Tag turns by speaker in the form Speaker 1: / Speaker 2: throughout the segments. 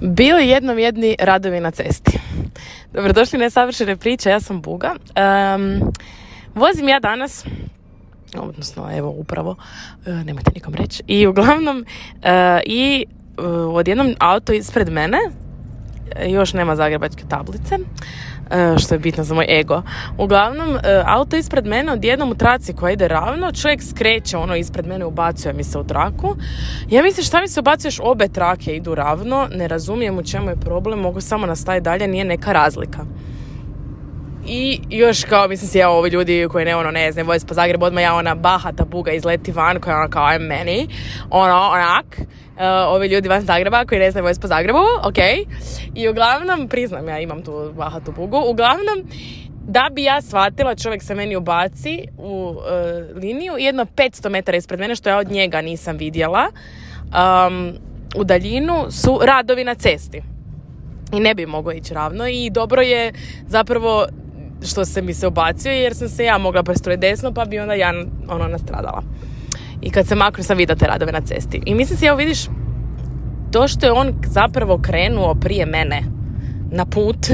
Speaker 1: Bili jednom jedni radovi na cesti. Dobrodošli na savršene priče, ja sam Buga. Um, vozim ja danas, odnosno evo upravo, uh, nemojte nikom reći, i uglavnom, uh, i uh, odjednom auto ispred mene, još nema zagrebačke tablice, E, što je bitno za moj ego. Uglavnom, e, auto ispred mene odjednom u traci koja ide ravno, čovjek skreće ono ispred mene, ubacuje mi se u traku. Ja mislim šta mi se ubacuješ, obe trake idu ravno, ne razumijem u čemu je problem, mogu samo nastaviti dalje, nije neka razlika. I još kao, mislim si ja ovi ljudi koji ne ono ne znam, voze po Zagrebu, odmah ja ona bahata buga izleti van koja ona kao I'm meni, ono onak, uh, ovi ljudi van Zagreba koji ne znaju voze po Zagrebu, ok. I uglavnom, priznam ja imam tu bahatu bugu, uglavnom, da bi ja shvatila, čovjek se meni ubaci u uh, liniju jedno 500 metara ispred mene, što ja od njega nisam vidjela, um, u daljinu su radovi na cesti. I ne bi moglo ići ravno i dobro je zapravo što se mi se obacio jer sam se ja mogla prestrojiti desno pa bi onda ja ono nastradala. I kad se maknu sam vidio te radove na cesti. I mislim si, evo vidiš, to što je on zapravo krenuo prije mene na put,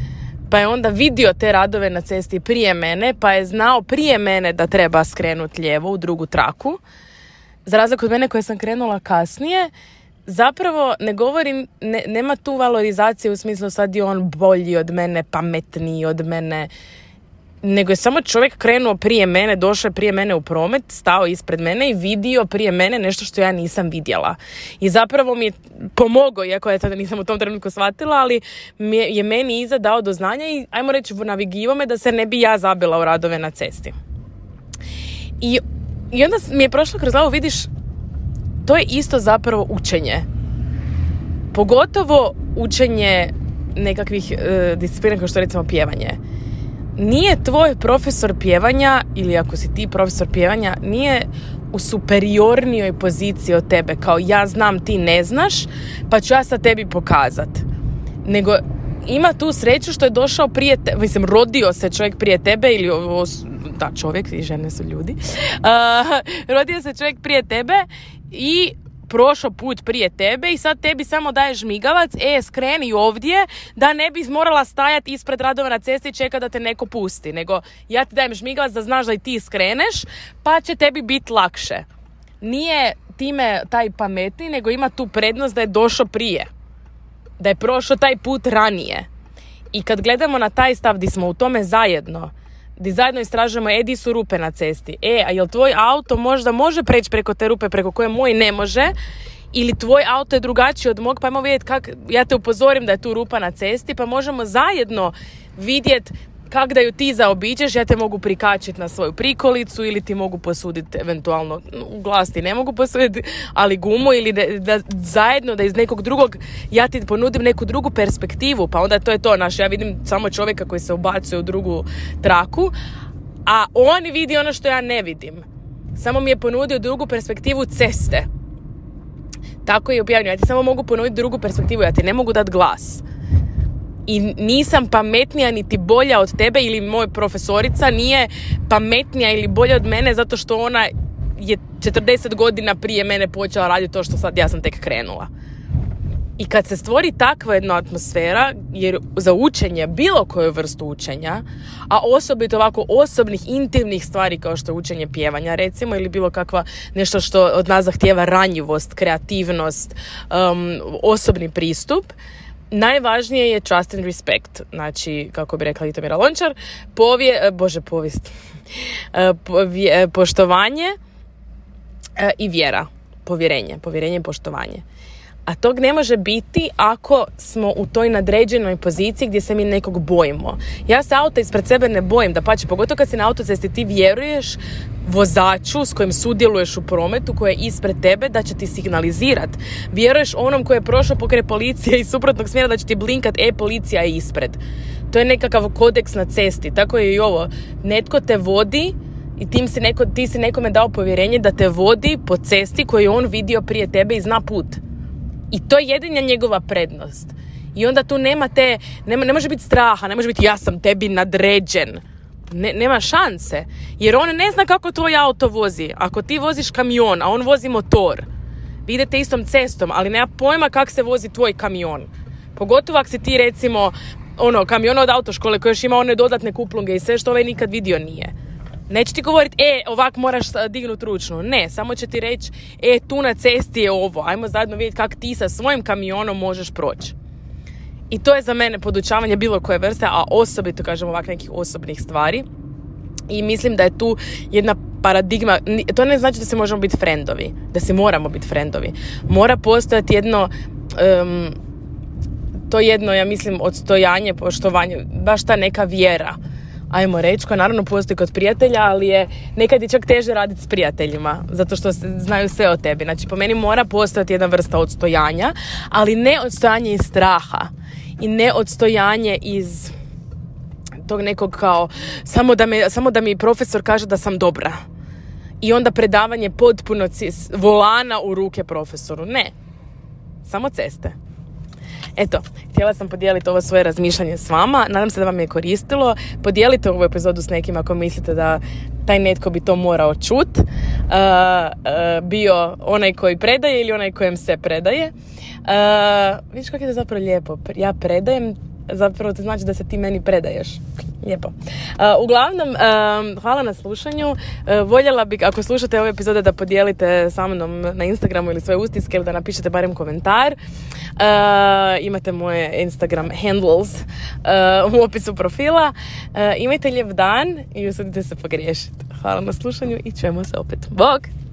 Speaker 1: pa je onda vidio te radove na cesti prije mene, pa je znao prije mene da treba skrenuti lijevo u drugu traku, za razliku od mene koja sam krenula kasnije, zapravo ne govorim, ne, nema tu valorizacije u smislu sad je on bolji od mene, pametniji od mene, nego je samo čovjek krenuo prije mene, došao je prije mene u promet, stao ispred mene i vidio prije mene nešto što ja nisam vidjela. I zapravo mi je pomogao, iako ja tada nisam u tom trenutku shvatila, ali je meni iza dao do znanja i ajmo reći navigivo me da se ne bi ja zabila u radove na cesti. I, i onda mi je prošlo kroz glavu, vidiš, to je isto zapravo učenje. Pogotovo učenje nekakvih e, disciplina kao što recimo pjevanje. Nije tvoj profesor pjevanja ili ako si ti profesor pjevanja, nije u superiornijoj poziciji od tebe, kao ja znam, ti ne znaš, pa ću ja sad tebi pokazat. Nego ima tu sreću što je došao prije tebe, mislim, rodio se čovjek prije tebe ili da, čovjek i žene su ljudi. Uh, rodio se čovjek prije tebe i prošao put prije tebe i sad tebi samo daješ žmigavac, e, skreni ovdje, da ne bi morala stajati ispred radova na cesti i čeka da te neko pusti. Nego ja ti dajem žmigavac da znaš da i ti skreneš, pa će tebi biti lakše. Nije time taj pametni, nego ima tu prednost da je došao prije. Da je prošao taj put ranije. I kad gledamo na taj stav di smo u tome zajedno, di zajedno istražujemo, e, su rupe na cesti. E, a jel tvoj auto možda može preći preko te rupe preko koje moj ne može, ili tvoj auto je drugačiji od mog, pa ajmo vidjeti kak, ja te upozorim da je tu rupa na cesti, pa možemo zajedno vidjeti kak da ju ti zaobiđeš, ja te mogu prikačiti na svoju prikolicu ili ti mogu posuditi eventualno u glasti ne mogu posuditi, ali gumu ili da, da, zajedno da iz nekog drugog ja ti ponudim neku drugu perspektivu, pa onda to je to, naš, ja vidim samo čovjeka koji se ubacuje u drugu traku, a on vidi ono što ja ne vidim. Samo mi je ponudio drugu perspektivu ceste. Tako je objavljeno. Ja ti samo mogu ponuditi drugu perspektivu, ja ti ne mogu dati glas i nisam pametnija niti bolja od tebe ili moj profesorica nije pametnija ili bolja od mene zato što ona je 40 godina prije mene počela raditi to što sad ja sam tek krenula. I kad se stvori takva jedna atmosfera, jer za učenje, bilo koju vrstu učenja, a osobito ovako osobnih, intimnih stvari kao što je učenje pjevanja recimo, ili bilo kakva nešto što od nas zahtjeva ranjivost, kreativnost, um, osobni pristup, najvažnije je trust and respect. Znači, kako bi rekla Itomira Lončar, povije, e, bože, povijest, e, e, poštovanje i vjera. Povjerenje, povjerenje i poštovanje. A tog ne može biti ako smo u toj nadređenoj poziciji gdje se mi nekog bojimo. Ja se auta ispred sebe ne bojim, da pače, pogotovo kad si na autocesti ti vjeruješ vozaču s kojim sudjeluješ u prometu koji je ispred tebe da će ti signalizirat. Vjeruješ onom koji je prošao pokraj policije iz suprotnog smjera da će ti blinkat e policija je ispred. To je nekakav kodeks na cesti. Tako je i ovo. Netko te vodi i tim si neko, ti si nekome dao povjerenje da te vodi po cesti koju je on vidio prije tebe i zna put. I to je jedina njegova prednost. I onda tu nema te, nema, ne može biti straha, ne može biti ja sam tebi nadređen. Ne, nema šanse. Jer on ne zna kako tvoj auto vozi. Ako ti voziš kamion, a on vozi motor, Vi idete istom cestom, ali nema pojma kak se vozi tvoj kamion. Pogotovo ako si ti recimo ono, kamion od autoškole koji još ima one dodatne kuplunge i sve što ovaj nikad vidio nije. Neće ti govoriti, e, ovak moraš dignuti ručnu. Ne, samo će ti reći, e, tu na cesti je ovo. Ajmo zajedno vidjeti kako ti sa svojim kamionom možeš proći. I to je za mene podučavanje bilo koje vrste, a osobito, kažem, ovak nekih osobnih stvari. I mislim da je tu jedna paradigma, to ne znači da se možemo biti frendovi, da se moramo biti frendovi. Mora postojati jedno, to jedno, ja mislim, odstojanje, poštovanje, baš ta neka vjera ajmo reći, koja naravno postoji kod prijatelja, ali je nekad je čak teže raditi s prijateljima, zato što se, znaju sve o tebi. Znači, po meni mora postojati jedna vrsta odstojanja, ali ne odstojanje iz straha i ne odstojanje iz tog nekog kao samo da, me, samo da mi profesor kaže da sam dobra i onda predavanje potpuno volana u ruke profesoru. Ne, samo ceste. Eto, htjela sam podijeliti ovo svoje razmišljanje s vama. Nadam se da vam je koristilo. Podijelite ovu epizodu s nekim ako mislite da taj netko bi to morao čut. Uh, uh, bio onaj koji predaje ili onaj kojem se predaje. Uh, vidiš kako je to zapravo lijepo. Ja predajem, zapravo to znači da se ti meni predaješ. Lijepo. Uglavnom, hvala na slušanju. Uh, voljela bih, ako slušate ove epizode, da podijelite sa mnom na Instagramu ili svoje ustiske ili da napišete barem komentar. Uh, imate moje Instagram handles u opisu profila. Imajte lijep dan i usudite se pogriješiti. Hvala na slušanju i čujemo se opet. Bog!